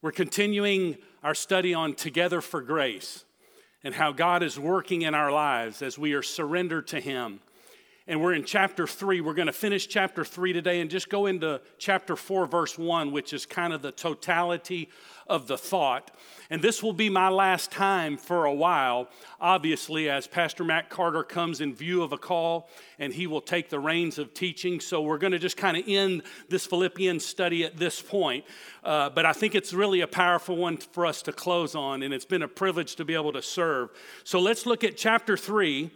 We're continuing our study on Together for Grace and how God is working in our lives as we are surrendered to Him. And we're in chapter three. We're going to finish chapter three today and just go into chapter four, verse one, which is kind of the totality of the thought. And this will be my last time for a while, obviously, as Pastor Matt Carter comes in view of a call and he will take the reins of teaching. So we're going to just kind of end this Philippians study at this point. Uh, but I think it's really a powerful one for us to close on, and it's been a privilege to be able to serve. So let's look at chapter 3,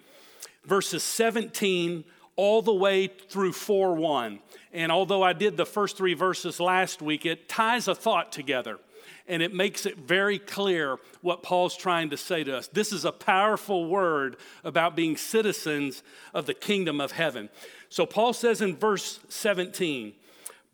verses 17 all the way through 4 1. And although I did the first three verses last week, it ties a thought together and it makes it very clear what Paul's trying to say to us. This is a powerful word about being citizens of the kingdom of heaven. So Paul says in verse 17,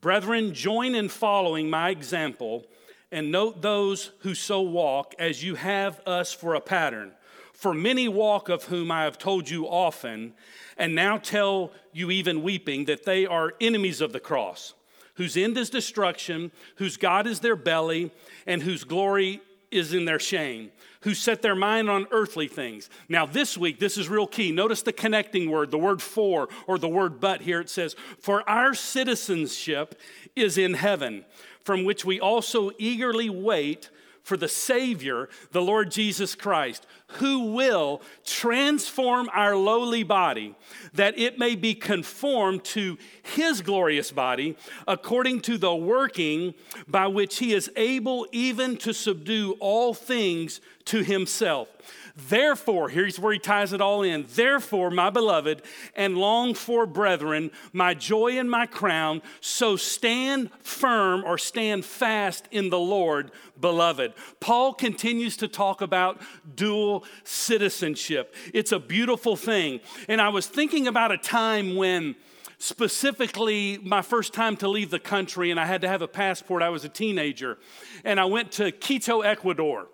Brethren, join in following my example and note those who so walk as you have us for a pattern. For many walk, of whom I have told you often, and now tell you even weeping, that they are enemies of the cross whose end is destruction, whose God is their belly, and whose glory is in their shame, who set their mind on earthly things. Now, this week, this is real key. Notice the connecting word, the word for, or the word but here. It says, For our citizenship is in heaven, from which we also eagerly wait for the Savior, the Lord Jesus Christ, who will transform our lowly body that it may be conformed to his glorious body according to the working by which he is able even to subdue all things to himself. Therefore, here's where he ties it all in. Therefore, my beloved and longed for brethren, my joy and my crown, so stand firm or stand fast in the Lord, beloved. Paul continues to talk about dual citizenship. It's a beautiful thing. And I was thinking about a time when specifically my first time to leave the country and I had to have a passport. I was a teenager and I went to Quito, Ecuador.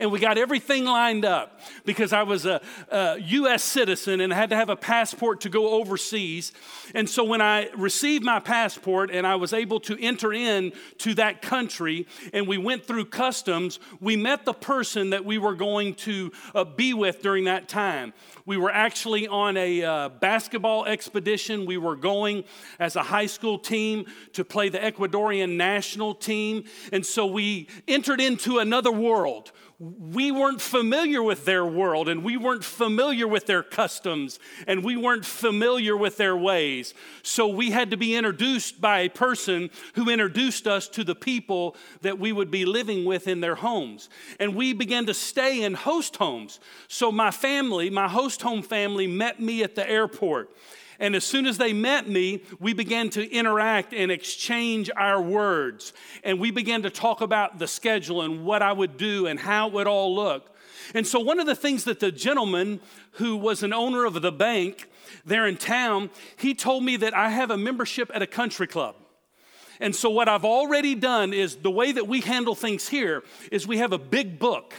And we got everything lined up because I was a, a, U.S. citizen and had to have a passport to go overseas. And so when I received my passport and I was able to enter in to that country and we went through customs, we met the person that we were going to uh, be with during that time. We were actually on a uh, basketball expedition. We were going as a high school team to play the Ecuadorian national team. And so we entered into another world we weren't familiar with their world and we weren't familiar with their customs and we weren't familiar with their ways. So we had to be introduced by a person who introduced us to the people that we would be living with in their homes. And we began to stay in host homes. So my family, my host home family, met me at the airport. And as soon as they met me, we began to interact and exchange our words. And we began to talk about the schedule and what I would do and how it would all look. And so, one of the things that the gentleman who was an owner of the bank there in town, he told me that I have a membership at a country club. And so, what I've already done is the way that we handle things here is we have a big book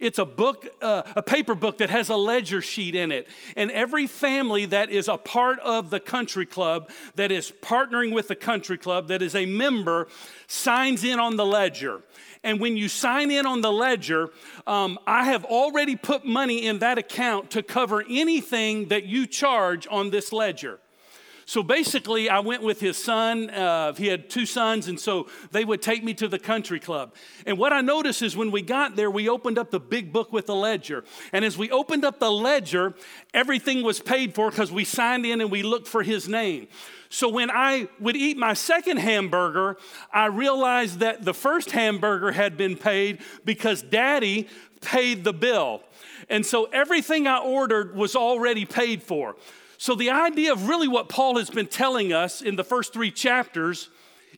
it's a book, uh, a paper book that has a ledger sheet in it. And every family that is a part of the country club, that is partnering with the country club, that is a member, signs in on the ledger. And when you sign in on the ledger, um, I have already put money in that account to cover anything that you charge on this ledger. So basically, I went with his son. Uh, he had two sons, and so they would take me to the country club. And what I noticed is when we got there, we opened up the big book with the ledger. And as we opened up the ledger, everything was paid for because we signed in and we looked for his name. So when I would eat my second hamburger, I realized that the first hamburger had been paid because daddy paid the bill. And so everything I ordered was already paid for. So, the idea of really what Paul has been telling us in the first three chapters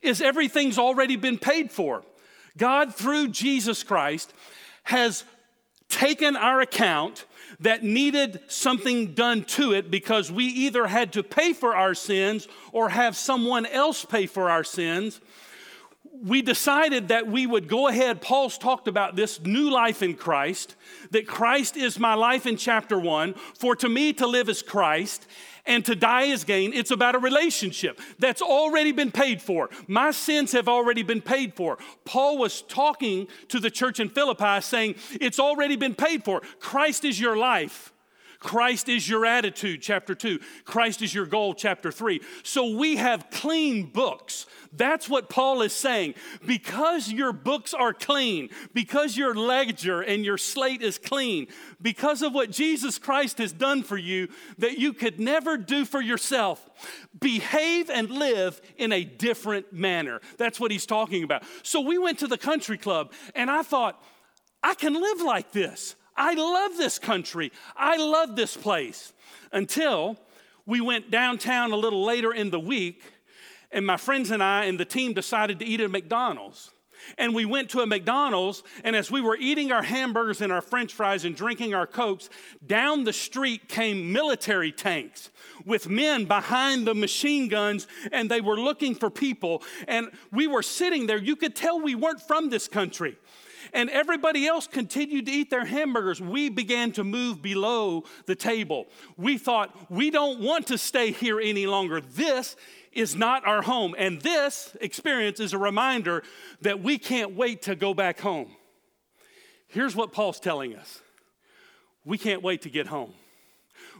is everything's already been paid for. God, through Jesus Christ, has taken our account that needed something done to it because we either had to pay for our sins or have someone else pay for our sins we decided that we would go ahead. Paul's talked about this new life in Christ, that Christ is my life in chapter one. For to me to live is Christ, and to die is gain. It's about a relationship that's already been paid for. My sins have already been paid for. Paul was talking to the church in Philippi saying, It's already been paid for. Christ is your life. Christ is your attitude, chapter 2. Christ is your goal, chapter 3. So we have clean books. That's what Paul is saying. Because your books are clean, because your ledger and your slate is clean, because of what Jesus Christ has done for you that you could never do for yourself, behave and live in a different manner. That's what he's talking about. So we went to the country club, and I thought, I can live like this. I love this country. I love this place. Until we went downtown a little later in the week, and my friends and I and the team decided to eat at McDonald's. And we went to a McDonald's, and as we were eating our hamburgers and our french fries and drinking our Cokes, down the street came military tanks with men behind the machine guns, and they were looking for people. And we were sitting there. You could tell we weren't from this country and everybody else continued to eat their hamburgers, we began to move below the table. We thought, we don't want to stay here any longer. This is not our home. And this experience is a reminder that we can't wait to go back home. Here's what Paul's telling us we can't wait to get home.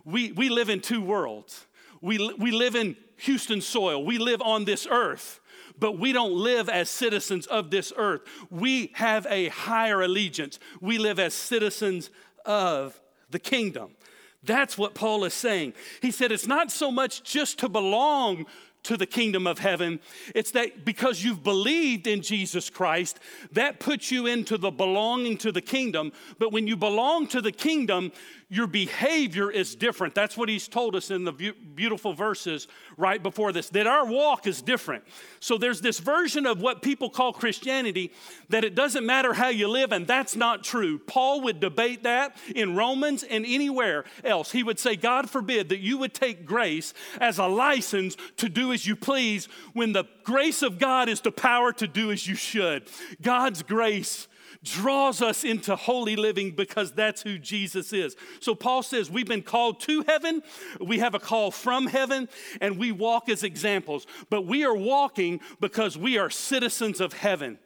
We, we live in two worlds. We, we live in Houston soil, we live on this earth but we don't live as citizens of this earth. We have a higher allegiance. We live as citizens of the kingdom. That's what Paul is saying. He said it's not so much just to belong to the kingdom of heaven. It's that because you've believed in Jesus Christ, that puts you into the belonging to the kingdom. But when you belong to the kingdom, your behavior is different. That's what he's told us in the beautiful verses right before this, that our walk is different. So there's this version of what people call Christianity that it doesn't matter how you live, and that's not true. Paul would debate that in Romans and anywhere else. He would say, God forbid that you would take grace as a license to do as you please when the grace of God is the power to do as you should. God's grace draws us into holy living because that's who Jesus is. So Paul says we've been called to heaven, we have a call from heaven, and we walk as examples. But we are walking because we are citizens of heaven.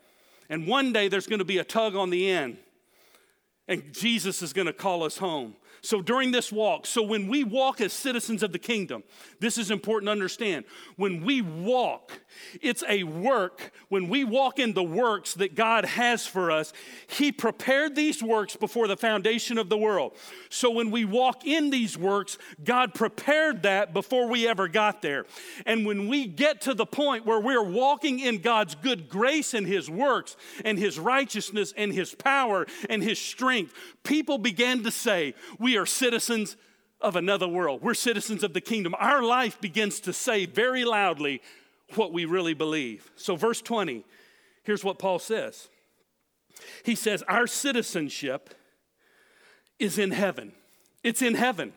And one day there's going to be a tug on the end, and Jesus is going to call us home. So during this walk, so when we walk as citizens of the kingdom, this is important to understand. When we walk, it's a work. When we walk in the works that God has for us, He prepared these works before the foundation of the world. So when we walk in these works, God prepared that before we ever got there. And when we get to the point where we're walking in God's good grace and His works and His righteousness and His power and His strength, people began to say, We are citizens of another world. We're citizens of the kingdom. Our life begins to say very loudly what we really believe. So, verse 20, here's what Paul says He says, Our citizenship is in heaven. It's in heaven.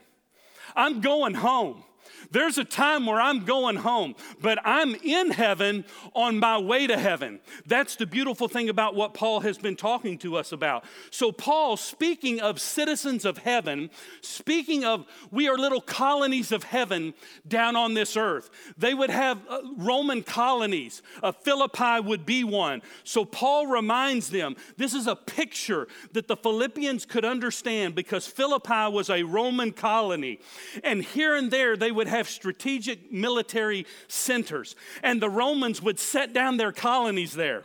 I'm going home. There's a time where I'm going home, but I'm in heaven on my way to heaven. That's the beautiful thing about what Paul has been talking to us about. So, Paul, speaking of citizens of heaven, speaking of we are little colonies of heaven down on this earth, they would have uh, Roman colonies. Philippi would be one. So, Paul reminds them this is a picture that the Philippians could understand because Philippi was a Roman colony. And here and there, they would have have strategic military centers, and the Romans would set down their colonies there.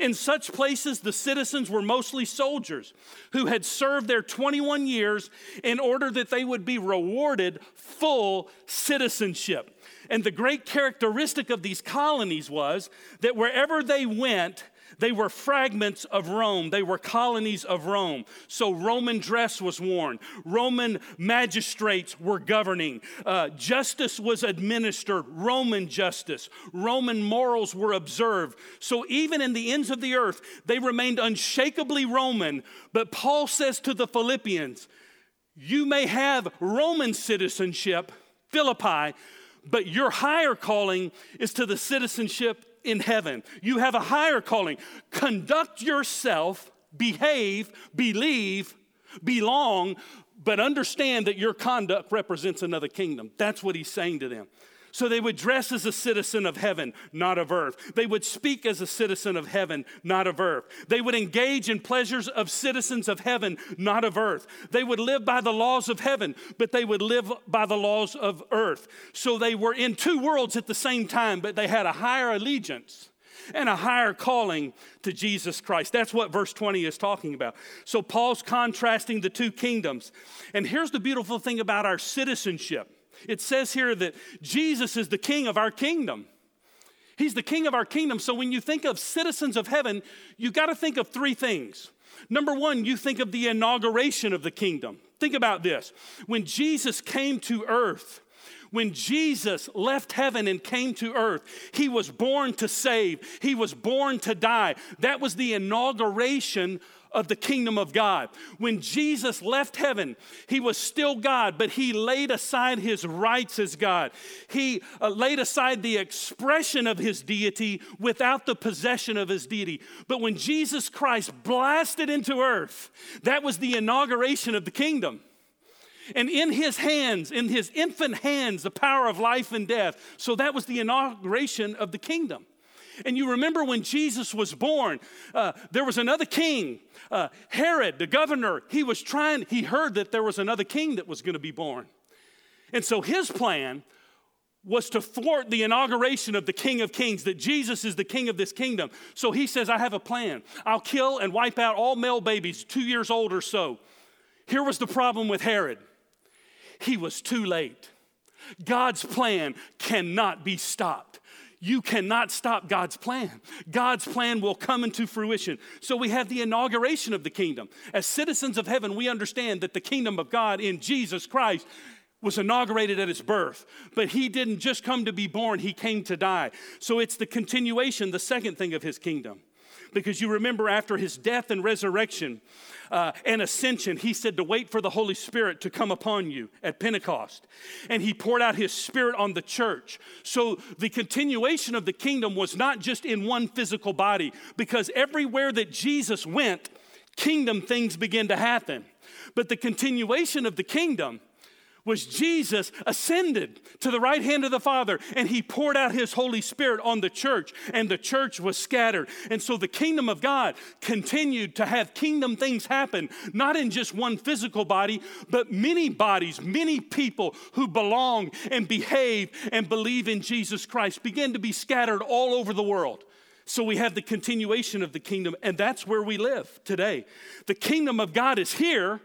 In such places, the citizens were mostly soldiers who had served their 21 years in order that they would be rewarded full citizenship. And the great characteristic of these colonies was that wherever they went, they were fragments of Rome. They were colonies of Rome. So Roman dress was worn. Roman magistrates were governing. Uh, justice was administered. Roman justice. Roman morals were observed. So even in the ends of the earth, they remained unshakably Roman. But Paul says to the Philippians, You may have Roman citizenship, Philippi, but your higher calling is to the citizenship in heaven. You have a higher calling. Conduct yourself, behave, believe, belong, but understand that your conduct represents another kingdom. That's what he's saying to them. So they would dress as a citizen of heaven, not of earth. They would speak as a citizen of heaven, not of earth. They would engage in pleasures of citizens of heaven, not of earth. They would live by the laws of heaven, but they would live by the laws of earth. So they were in two worlds at the same time, but they had a higher allegiance and a higher calling to Jesus Christ. That's what verse 20 is talking about. So Paul's contrasting the two kingdoms. And here's the beautiful thing about our citizenship it says here that Jesus is the king of our kingdom. He's the king of our kingdom. So when you think of citizens of heaven, you got to think of three things. Number one, you think of the inauguration of the kingdom. Think about this. When Jesus came to earth, when Jesus left heaven and came to earth, he was born to save, he was born to die. That was the inauguration of the kingdom of God. When Jesus left heaven, he was still God, but he laid aside his rights as God. He uh, laid aside the expression of his deity without the possession of his deity. But when Jesus Christ blasted into earth, that was the inauguration of the kingdom. And in his hands, in his infant hands, the power of life and death. So that was the inauguration of the kingdom. And you remember when Jesus was born, uh, there was another king, uh, Herod, the governor. He was trying, he heard that there was another king that was going to be born. And so his plan was to thwart the inauguration of the King of Kings, that Jesus is the King of this kingdom. So he says, I have a plan. I'll kill and wipe out all male babies two years old or so. Here was the problem with Herod he was too late. God's plan cannot be stopped. You cannot stop God's plan. God's plan will come into fruition. So we have the inauguration of the kingdom. As citizens of heaven, we understand that the kingdom of God in Jesus Christ was inaugurated at his birth. But he didn't just come to be born, he came to die. So it's the continuation, the second thing of his kingdom. Because you remember after his death and resurrection, uh, and ascension, he said to wait for the Holy Spirit to come upon you at Pentecost. And he poured out his spirit on the church. So the continuation of the kingdom was not just in one physical body, because everywhere that Jesus went, kingdom things began to happen. But the continuation of the kingdom was Jesus ascended to the right hand of the Father and he poured out his Holy Spirit on the church and the church was scattered. And so the kingdom of God continued to have kingdom things happen, not in just one physical body, but many bodies, many people who belong and behave and believe in Jesus Christ began to be scattered all over the world. So we have the continuation of the kingdom, and that's where we live today. The kingdom of God is here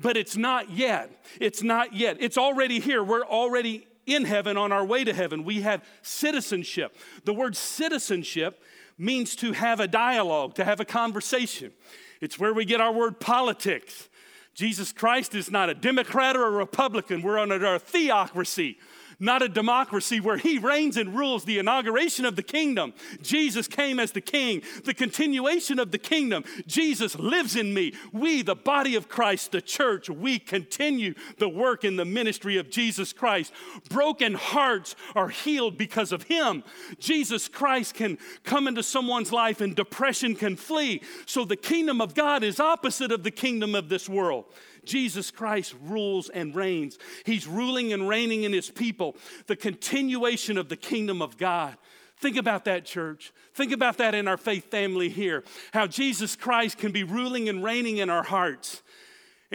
but it's not yet. It's not yet. It's already here. We're already in heaven on our way to heaven. We have citizenship. The word citizenship means to have a dialogue, to have a conversation. It's where we get our word politics. Jesus Christ is not a Democrat or a Republican. We're under a theocracy not a democracy where he reigns and rules the inauguration of the kingdom. Jesus came as the king, the continuation of the kingdom. Jesus lives in me. We, the body of Christ, the church, we continue the work in the ministry of Jesus Christ. Broken hearts are healed because of him. Jesus Christ can come into someone's life and depression can flee. So the kingdom of God is opposite of the kingdom of this world. Jesus Christ rules and reigns. He's ruling and reigning in his people, the continuation of the kingdom of God. Think about that, church. Think about that in our faith family here. How Jesus Christ can be ruling and reigning in our hearts.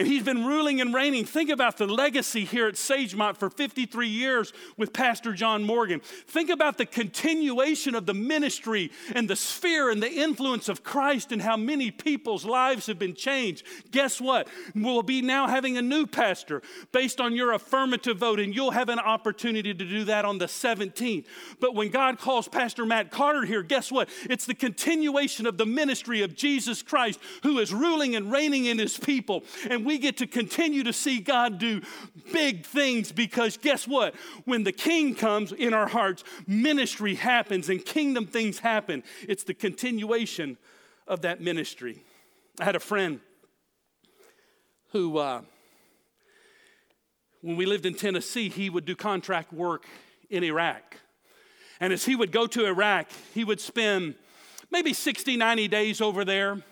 And he's been ruling and reigning. Think about the legacy here at Sagemont for 53 years with Pastor John Morgan. Think about the continuation of the ministry and the sphere and the influence of Christ and how many people's lives have been changed. Guess what? We'll be now having a new pastor based on your affirmative vote, and you'll have an opportunity to do that on the 17th. But when God calls Pastor Matt Carter here, guess what? It's the continuation of the ministry of Jesus Christ who is ruling and reigning in his people. And we get to continue to see God do big things because guess what? When the king comes in our hearts, ministry happens and kingdom things happen. It's the continuation of that ministry. I had a friend who, uh, when we lived in Tennessee, he would do contract work in Iraq. And as he would go to Iraq, he would spend maybe 60, 90 days over there.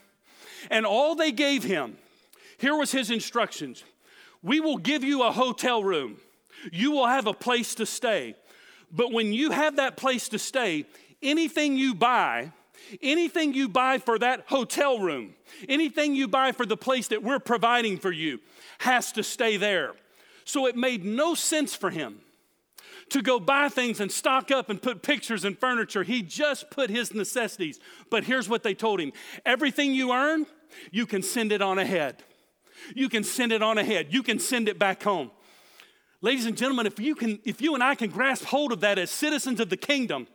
And all they gave him, here was his instructions We will give you a hotel room, you will have a place to stay. But when you have that place to stay, anything you buy, anything you buy for that hotel room, anything you buy for the place that we're providing for you has to stay there. So it made no sense for him to go buy things and stock up and put pictures and furniture. He just put his necessities. But here's what they told him everything you earn, you can send it on ahead. You can send it on ahead. You can send it back home. Ladies and gentlemen, if you, can, if you and I can grasp hold of that as citizens of the kingdom,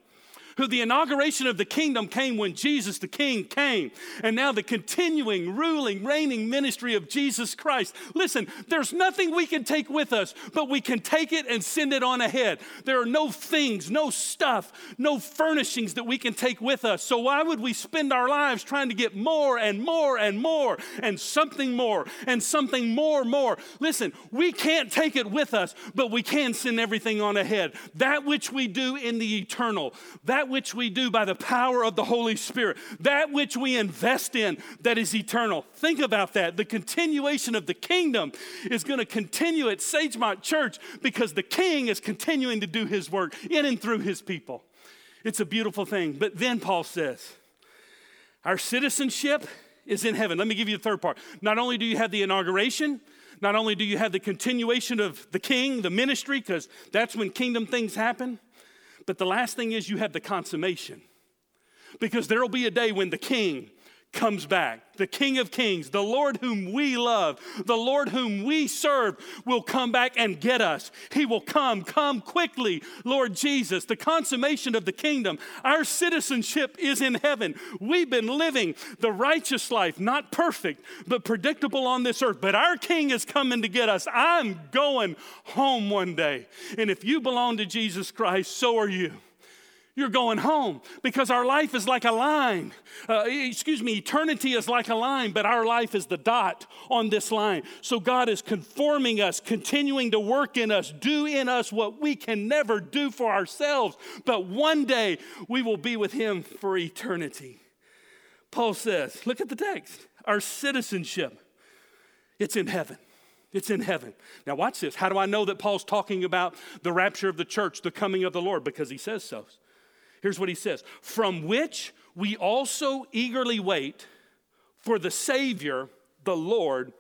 who the inauguration of the kingdom came when Jesus the King came, and now the continuing, ruling, reigning ministry of Jesus Christ. Listen, there's nothing we can take with us, but we can take it and send it on ahead. There are no things, no stuff, no furnishings that we can take with us. So why would we spend our lives trying to get more and more and more and something more and something more, more? Listen, we can't take it with us, but we can send everything on ahead. That which we do in the eternal, that that which we do by the power of the Holy Spirit, that which we invest in that is eternal. Think about that. The continuation of the kingdom is going to continue at Sagemont Church because the King is continuing to do his work in and through his people. It's a beautiful thing. But then Paul says, our citizenship is in heaven. Let me give you the third part. Not only do you have the inauguration, not only do you have the continuation of the king, the ministry, because that's when kingdom things happen, but the last thing is you have the consummation. Because there will be a day when the king comes back. The King of Kings, the Lord whom we love, the Lord whom we serve will come back and get us. He will come, come quickly, Lord Jesus. The consummation of the kingdom. Our citizenship is in heaven. We've been living the righteous life, not perfect, but predictable on this earth. But our King is coming to get us. I'm going home one day. And if you belong to Jesus Christ, so are you. You're going home because our life is like a line. Uh, excuse me, eternity is like a line, but our life is the dot on this line. So God is conforming us, continuing to work in us, do in us what we can never do for ourselves. But one day we will be with Him for eternity. Paul says, look at the text, our citizenship, it's in heaven. It's in heaven. Now, watch this. How do I know that Paul's talking about the rapture of the church, the coming of the Lord? Because he says so. Here's what he says. From which we also eagerly wait for the Savior, the Lord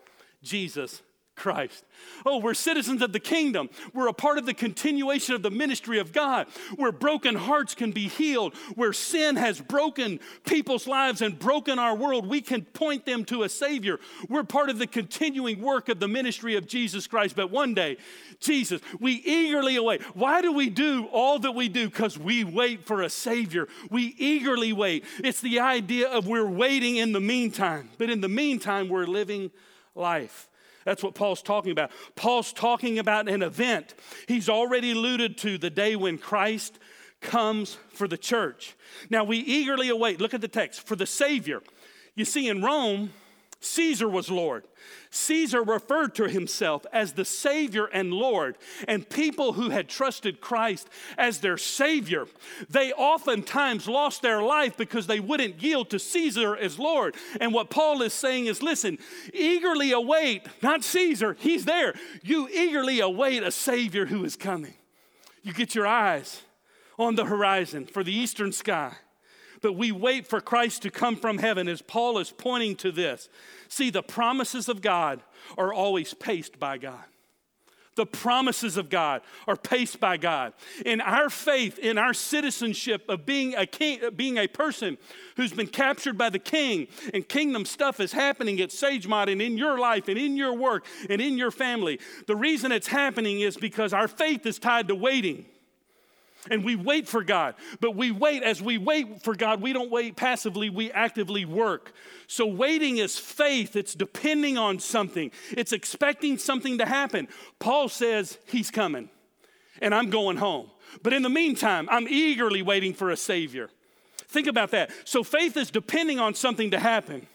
Jesus Christ. Oh, we're citizens of the kingdom. We're a part of the continuation of the ministry of God, where broken hearts can be healed, where sin has broken people's lives and broken our world. We can point them to a Savior. We're part of the continuing work of the ministry of Jesus Christ. But one day, Jesus, we eagerly await. Why do we do all that we do? Because we wait for a Savior. We eagerly wait. It's the idea of we're waiting in the meantime, but in the meantime, we're living life. That's what Paul's talking about. Paul's talking about an event. He's already alluded to the day when Christ comes for the church. Now we eagerly await, look at the text, for the Savior. You see, in Rome, Caesar was Lord. Caesar referred to himself as the Savior and Lord, and people who had trusted Christ as their Savior, they oftentimes lost their life because they wouldn't yield to Caesar as Lord. And what Paul is saying is listen, eagerly await, not Caesar, he's there. You eagerly await a Savior who is coming. You get your eyes on the horizon for the eastern sky but we wait for Christ to come from heaven as Paul is pointing to this. See, the promises of God are always paced by God. The promises of God are paced by God. In our faith, in our citizenship of being a king, being a person who's been captured by the king, and kingdom stuff is happening at Sagemont and in your life and in your work and in your family. The reason it's happening is because our faith is tied to waiting and we wait for God. But we wait, as we wait for God, we don't wait passively, we actively work. So waiting is faith, it's depending on something, it's expecting something to happen. Paul says he's coming, and I'm going home. But in the meantime, I'm eagerly waiting for a Savior. Think about that. So faith is depending on something to happen.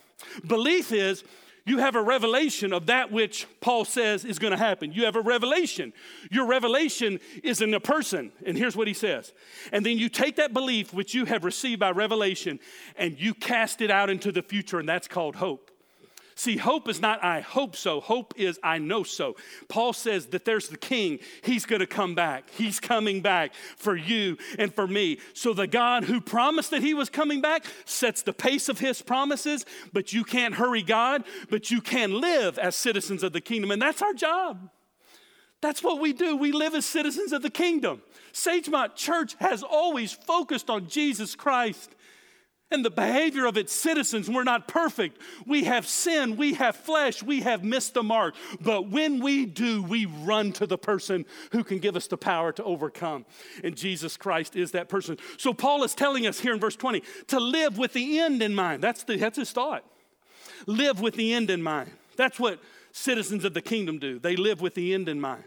Belief is You have a revelation of that which Paul says is going to happen. You have a revelation. Your revelation is in a person. And here's what he says. And then you take that belief which you have received by revelation and you cast it out into the future, and that's called hope. See, hope is not I hope so. Hope is I know so. Paul says that there's the king. He's going to come back. He's coming back for you and for me. So the God who promised that he was coming back sets the pace of his promises, but you can't hurry God, but you can live as citizens of the kingdom. And that's our job. That's what we do. We live as citizens of the kingdom. Sagemont Church has always focused on Jesus Christ and the behavior of its citizens. We're not perfect. We have sin, we have flesh, we have missed the mark. But when we do, we run to the person who can give us the power to overcome. And Jesus Christ is that person. So Paul is telling us here in verse 20 to live with the end in mind. That's, the, that's his thought. Live with the end in mind. That's what citizens of the kingdom do. They live with the end in mind.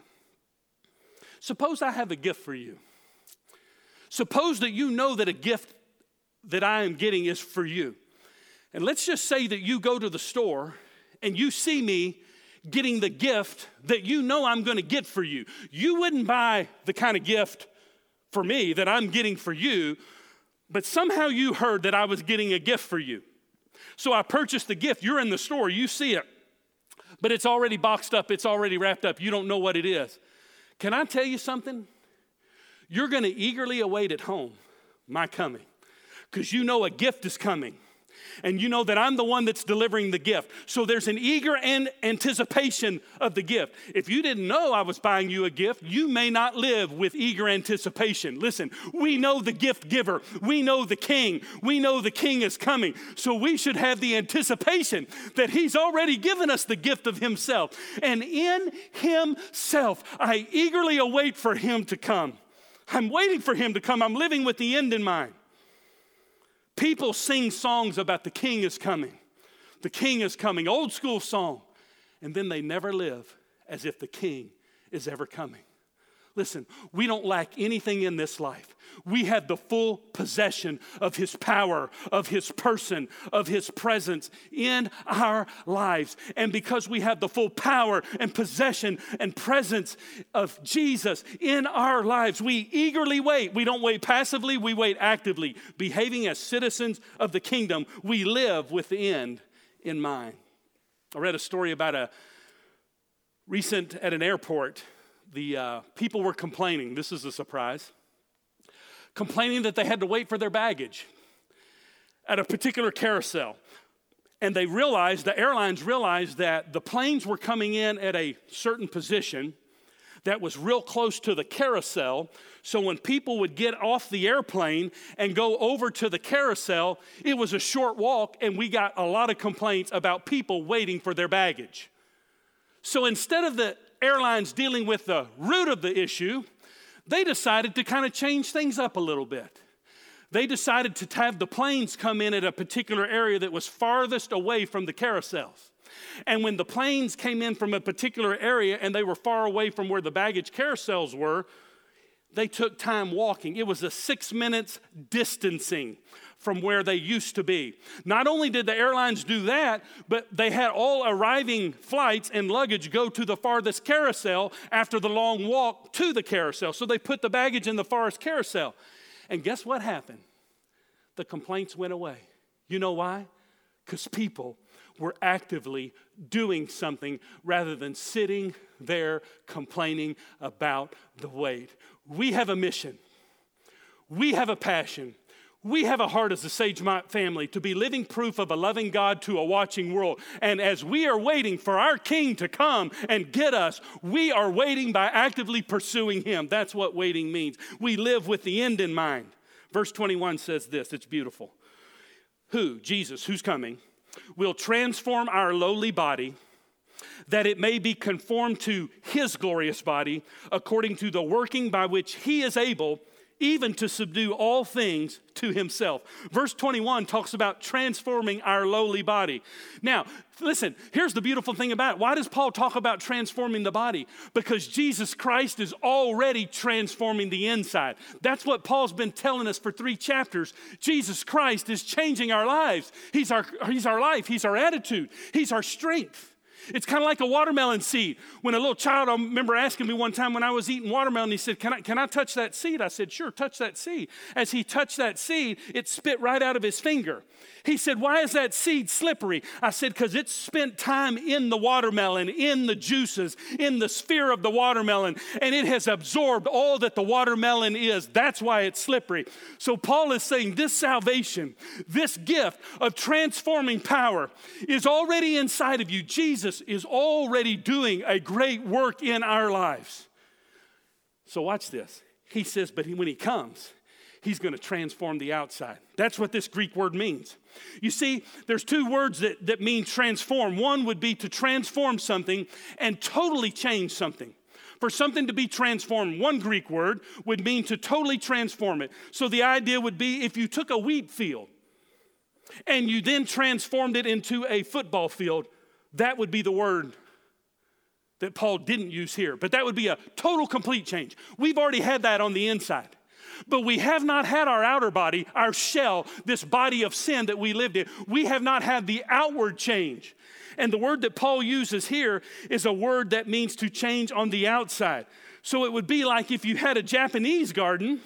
Suppose I have a gift for you. Suppose that you know that a gift that I am getting is for you. And let's just say that you go to the store and you see me getting the gift that you know I'm going to get for you. You wouldn't buy the kind of gift for me that I'm getting for you, but somehow you heard that I was getting a gift for you. So I purchased the gift. You're in the store, you see it, but it's already boxed up, it's already wrapped up. You don't know what it is. Can I tell you something? You're going to eagerly await at home my coming because you know a gift is coming. And you know that I'm the one that's delivering the gift. So there's an eager and anticipation of the gift. If you didn't know I was buying you a gift, you may not live with eager anticipation. Listen, we know the gift giver, we know the king, we know the king is coming. So we should have the anticipation that he's already given us the gift of himself. And in himself, I eagerly await for him to come. I'm waiting for him to come. I'm living with the end in mind. People sing songs about the king is coming. The king is coming, old school song. And then they never live as if the king is ever coming. Listen, we don't lack anything in this life. We have the full possession of His power, of His person, of His presence in our lives. And because we have the full power and possession and presence of Jesus in our lives, we eagerly wait. We don't wait passively, we wait actively. Behaving as citizens of the kingdom, we live with the end in mind. I read a story about a recent at an airport the uh, people were complaining. This is a surprise. Complaining that they had to wait for their baggage at a particular carousel. And they realized, the airlines realized that the planes were coming in at a certain position that was real close to the carousel. So when people would get off the airplane and go over to the carousel, it was a short walk, and we got a lot of complaints about people waiting for their baggage. So instead of the airlines dealing with the root of the issue, they decided to kind of change things up a little bit. They decided to have the planes come in at a particular area that was farthest away from the carousels. And when the planes came in from a particular area and they were far away from where the baggage carousels were, they took time walking. It was a six minutes distancing from where they used to be. Not only did the airlines do that, but they had all arriving flights and luggage go to the farthest carousel after the long walk to the carousel. So they put the baggage in the farthest carousel. And guess what happened? The complaints went away. You know why? Because people were actively doing something rather than sitting there complaining about the wait. We have a mission, we have a passion. We have a heart as a Sagemont family to be living proof of a loving God to a watching world. And as we are waiting for our King to come and get us, we are waiting by actively pursuing Him. That's what waiting means. We live with the end in mind. Verse 21 says this it's beautiful. Who, Jesus, who's coming, will transform our lowly body that it may be conformed to His glorious body according to the working by which He is able even to subdue all things to himself. Verse 21 talks about transforming our lowly body. Now, listen, here's the beautiful thing about it. Why does Paul talk about transforming the body? Because Jesus Christ is already transforming the inside. That's what Paul's been telling us for three chapters. Jesus Christ is changing our lives. He's our, he's our life, He's our attitude, He's our strength. It's kind of like a watermelon seed. When a little child, I remember asking me one time when I was eating watermelon, he said, Can I, can I touch that seed? I said, Sure, touch that seed. As he touched that seed, it spit right out of his finger. He said, Why is that seed slippery? I said, Because it spent time in the watermelon, in the juices, in the sphere of the watermelon, and it has absorbed all that the watermelon is. That's why it's slippery. So Paul is saying this salvation, this gift of transforming power is already inside of you. Jesus is already doing a great work in our lives. So watch this. He says, But when he comes, he's going to transform the outside. That's what this Greek word means. You see, there's two words that, that mean transform. One would be to transform something and totally change something. For something to be transformed, one Greek word would mean to totally transform it. So the idea would be if you took a wheat field and you then transformed it into a football field, that would be the word that Paul didn't use here. But that would be a total, complete change. We've already had that on the inside. But we have not had our outer body, our shell, this body of sin that we lived in. We have not had the outward change. And the word that Paul uses here is a word that means to change on the outside. So it would be like if you had a Japanese garden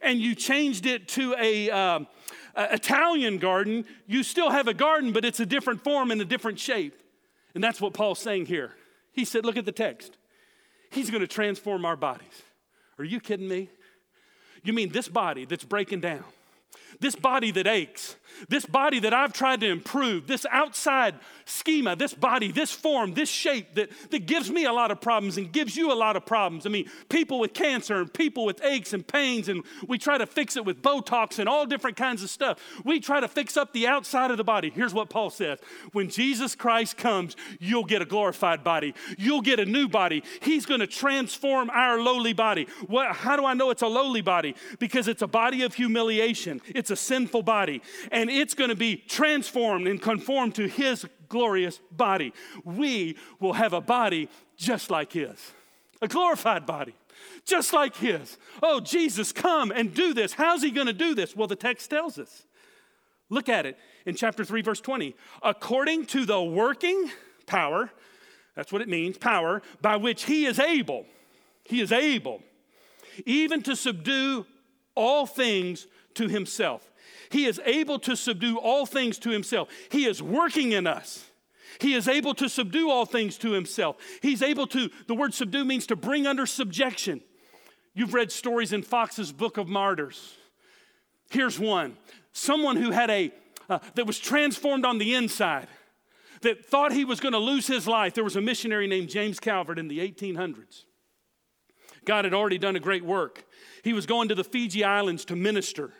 and you changed it to a, uh, Italian garden, you still have a garden, but it's a different form and a different shape. And that's what Paul's saying here. He said, Look at the text. He's going to transform our bodies. Are you kidding me? You mean this body that's breaking down? This body that aches, this body that I've tried to improve, this outside schema, this body, this form, this shape that, that gives me a lot of problems and gives you a lot of problems. I mean, people with cancer and people with aches and pains, and we try to fix it with Botox and all different kinds of stuff. We try to fix up the outside of the body. Here's what Paul says When Jesus Christ comes, you'll get a glorified body, you'll get a new body. He's going to transform our lowly body. What, how do I know it's a lowly body? Because it's a body of humiliation, it's a sinful body. And and it's going to be transformed and conformed to his glorious body. We will have a body just like his, a glorified body. Just like his. Oh, Jesus, come and do this. How's he going to do this? Well, the text tells us. Look at it in chapter 3, verse 20. According to the working power, that's what it means, power, by which he is able, he is able, even to subdue all things to himself. He is able to subdue all things to himself. He is working in us. He is able to subdue all things to himself. He's able to, the word subdue means to bring under subjection. You've read stories in Fox's Book of Martyrs. Here's one someone who had a, uh, that was transformed on the inside, that thought he was going to lose his life. There was a missionary named James Calvert in the 1800s. God had already done a great work. He was going to the Fiji Islands to minister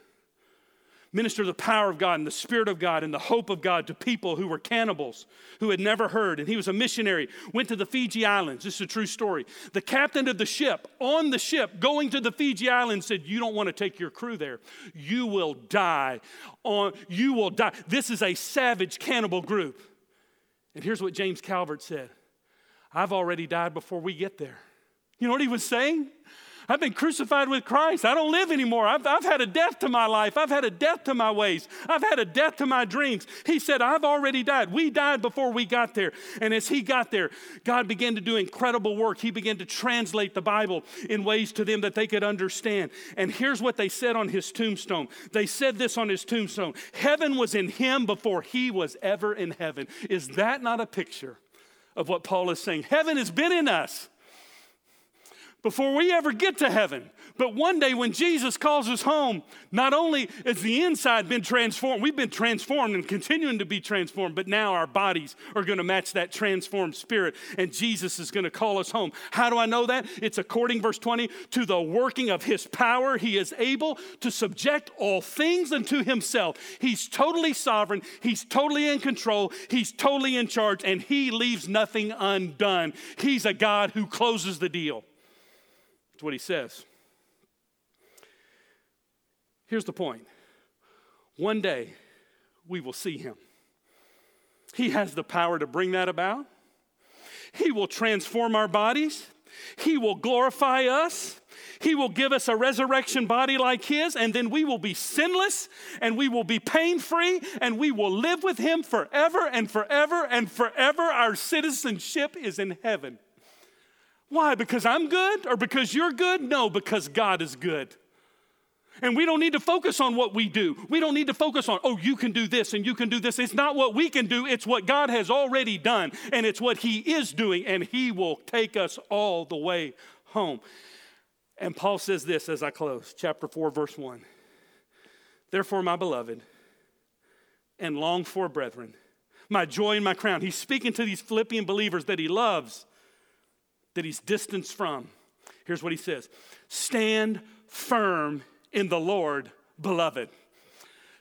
minister the power of God and the Spirit of God and the hope of God to people who were cannibals, who had never heard. And he was a missionary, went to the Fiji Islands. This is a true story. The captain of the ship, on the ship, going to the Fiji Islands, said, You don't want to take your crew there. You will die. On, you will die. This is a savage cannibal group. And here's what James Calvert said I've already died before we get there. You know what he was saying? I've been crucified with Christ. I don't live anymore. I've, I've had a death to my life. I've had a death to my ways. I've had a death to my dreams. He said, I've already died. We died before we got there. And as he got there, God began to do incredible work. He began to translate the Bible in ways to them that they could understand. And here's what they said on his tombstone they said this on his tombstone Heaven was in him before he was ever in heaven. Is that not a picture of what Paul is saying? Heaven has been in us before we ever get to heaven. But one day when Jesus calls us home, not only has the inside been transformed, we've been transformed and continuing to be transformed, but now our bodies are going to match that transformed spirit, and Jesus is going to call us home. How do I know that? It's according, verse 20, to the working of his power. He is able to subject all things unto himself. He's totally sovereign, he's totally in control, he's totally in charge, and he leaves nothing undone. He's a God who closes the deal. That's what he says. Here's the point one day we will see him. He has the power to bring that about. He will transform our bodies. He will glorify us. He will give us a resurrection body like His, and then we will be sinless and we will be pain free and we will live with Him forever and forever and forever. Our citizenship is in heaven. Why? Because I'm good or because you're good? No, because God is good. And we don't need to focus on what we do. We don't need to focus on, oh, you can do this and you can do this. It's not what we can do, it's what God has already done. And it's what He is doing, and He will take us all the way home. And Paul says this as I close, chapter 4, verse 1. Therefore, my beloved and long for brethren, my joy and my crown. He's speaking to these Philippian believers that he loves, that he's distanced from. Here's what he says Stand firm in the Lord, beloved.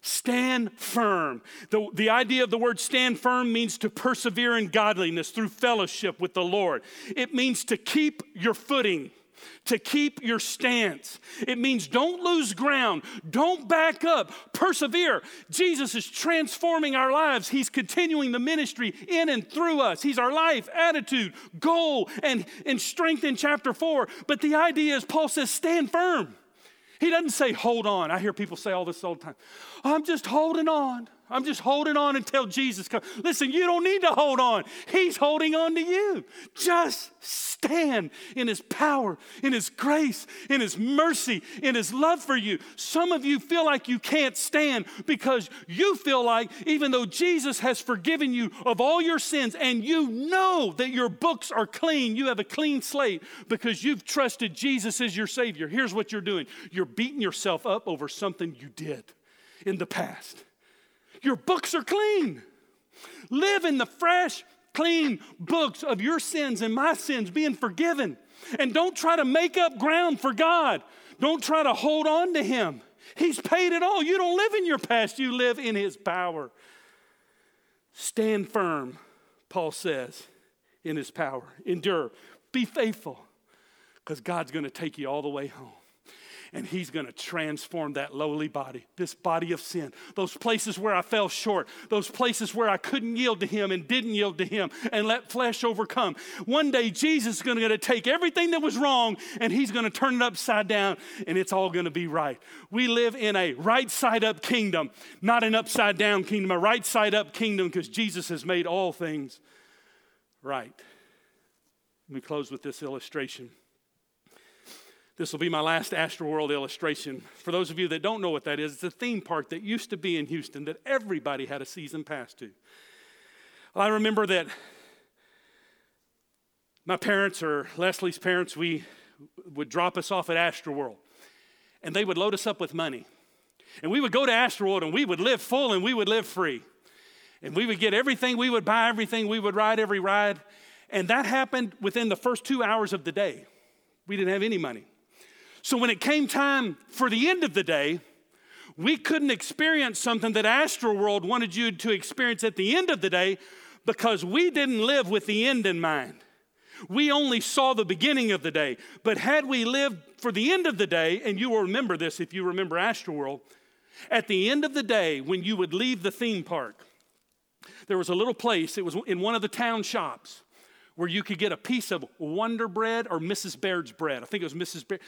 Stand firm. The, the idea of the word stand firm means to persevere in godliness through fellowship with the Lord. It means to keep your footing to keep your stance. It means don't lose ground, don't back up, persevere. Jesus is transforming our lives. He's continuing the ministry in and through us. He's our life, attitude, goal, and, and strength in chapter four. But the idea is, Paul says, stand firm. He doesn't say, hold on. I hear people say all this all the time. I'm just holding on. I'm just holding on until Jesus comes. Listen, you don't need to hold on. He's holding on to you. Just stand in His power, in His grace, in His mercy, in His love for you. Some of you feel like you can't stand because you feel like, even though Jesus has forgiven you of all your sins and you know that your books are clean, you have a clean slate because you've trusted Jesus as your Savior. Here's what you're doing you're beating yourself up over something you did in the past. Your books are clean. Live in the fresh, clean books of your sins and my sins being forgiven. And don't try to make up ground for God. Don't try to hold on to Him. He's paid it all. You don't live in your past, you live in His power. Stand firm, Paul says, in His power. Endure. Be faithful, because God's going to take you all the way home and He's going to transform that lowly body, this body of sin, those places where I fell short, those places where I couldn't yield to Him and didn't yield to Him and let flesh overcome. One day, Jesus is going to take everything that was wrong and He's going to turn it upside down and it's all going to be right. We live in a right side up kingdom, not an upside down kingdom, a right side up kingdom because Jesus has made all things right. Let me close with this illustration. This will be my last Astroworld illustration. For those of you that don't know what that is, it's a theme park that used to be in Houston that everybody had a season pass to. Well, I remember that my parents or Leslie's parents, we would drop us off at Astroworld, and they would load us up with money. And we would go to Astroworld and we would live full and we would live free. And we would get everything, we would buy everything, we would ride every ride. And that happened within the first two hours of the day. We didn't have any money. So when it came time for the end of the day, we couldn't experience something that Astroworld wanted you to experience at the end of the day because we didn't live with the end in mind. We only saw the beginning of the day. But had we lived for the end of the day, and you will remember this if you remember Astroworld, at the end of the day, when you would leave the theme park, there was a little place, it was in one of the town shops where you could get a piece of Wonder Bread or Mrs. Baird's bread. I think it was Mrs. Baird,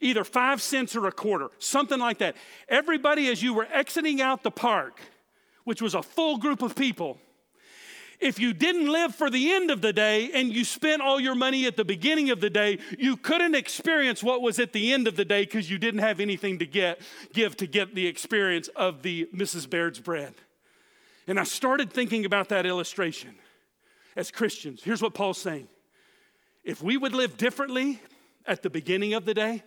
either five cents or a quarter, something like that. Everybody, as you were exiting out the park, which was a full group of people, if you didn't live for the end of the day and you spent all your money at the beginning of the day, you couldn't experience what was at the end of the day because you didn't have anything to get, give to get the experience of the Mrs. Baird's bread. And I started thinking about that illustration as Christians. Here's what Paul's saying if we would live differently at the beginning of the day,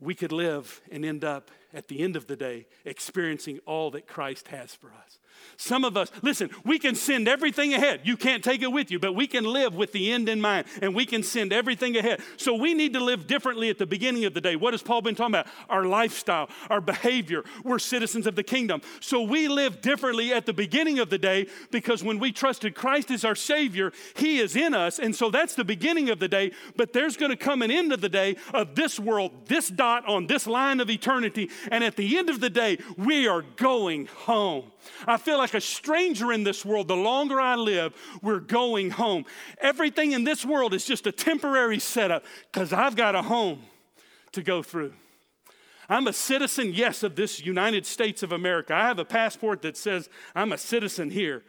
we could live and end up at the end of the day experiencing all that Christ has for us. Some of us, listen, we can send everything ahead. You can't take it with you, but we can live with the end in mind and we can send everything ahead. So we need to live differently at the beginning of the day. What has Paul been talking about? Our lifestyle, our behavior. We're citizens of the kingdom. So we live differently at the beginning of the day because when we trusted Christ as our Savior, He is in us. And so that's the beginning of the day. But there's going to come an end of the day of this world, this dot on this line of eternity. And at the end of the day, we are going home. I feel like a stranger in this world. The longer I live, we're going home. Everything in this world is just a temporary setup because I've got a home to go through. I'm a citizen, yes, of this United States of America. I have a passport that says I'm a citizen here,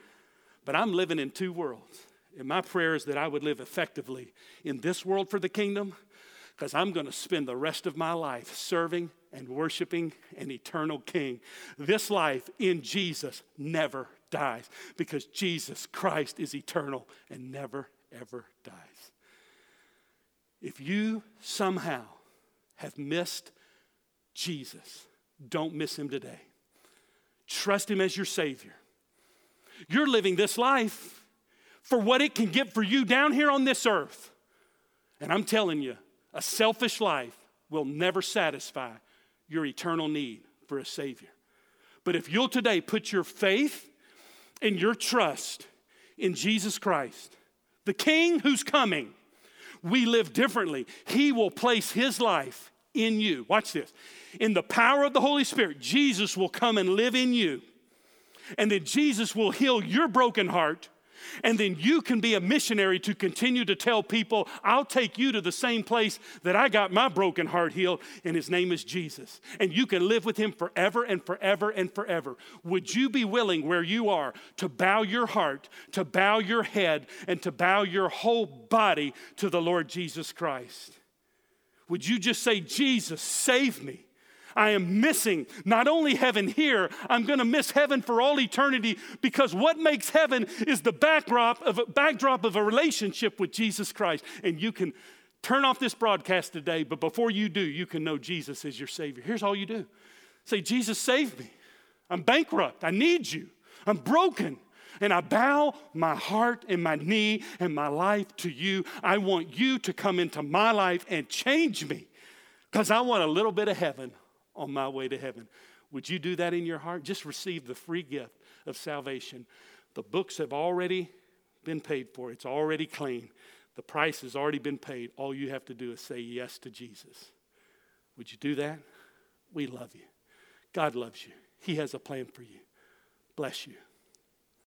but I'm living in two worlds. And my prayer is that I would live effectively in this world for the kingdom because I'm going to spend the rest of my life serving and worshiping an eternal King. This life in Jesus never dies because Jesus Christ is eternal and never, ever dies. If you somehow have missed Jesus, don't miss him today. Trust him as your Savior. You're living this life for what it can get for you down here on this earth. And I'm telling you, a selfish life will never satisfy your eternal need for a Savior. But if you'll today put your faith and your trust in Jesus Christ, the King who's coming, we live differently. He will place His life in you. Watch this. In the power of the Holy Spirit, Jesus will come and live in you. And then Jesus will heal your broken heart and then you can be a missionary to continue to tell people, I'll take you to the same place that I got my broken heart healed, and his name is Jesus. And you can live with him forever and forever and forever. Would you be willing, where you are, to bow your heart, to bow your head, and to bow your whole body to the Lord Jesus Christ? Would you just say, Jesus, save me? I am missing not only heaven here, I'm going to miss heaven for all eternity because what makes heaven is the backdrop of a backdrop of a relationship with Jesus Christ. And you can turn off this broadcast today, but before you do, you can know Jesus is your Savior. Here's all you do say, Jesus, save me. I'm bankrupt. I need you. I'm broken. And I bow my heart and my knee and my life to you. I want you to come into my life and change me because I want a little bit of heaven on my way to heaven. Would you do that in your heart? Just receive the free gift of salvation. The books have already been paid for, it's already clean. The price has already been paid. All you have to do is say yes to Jesus. Would you do that? We love you. God loves you. He has a plan for you. Bless you.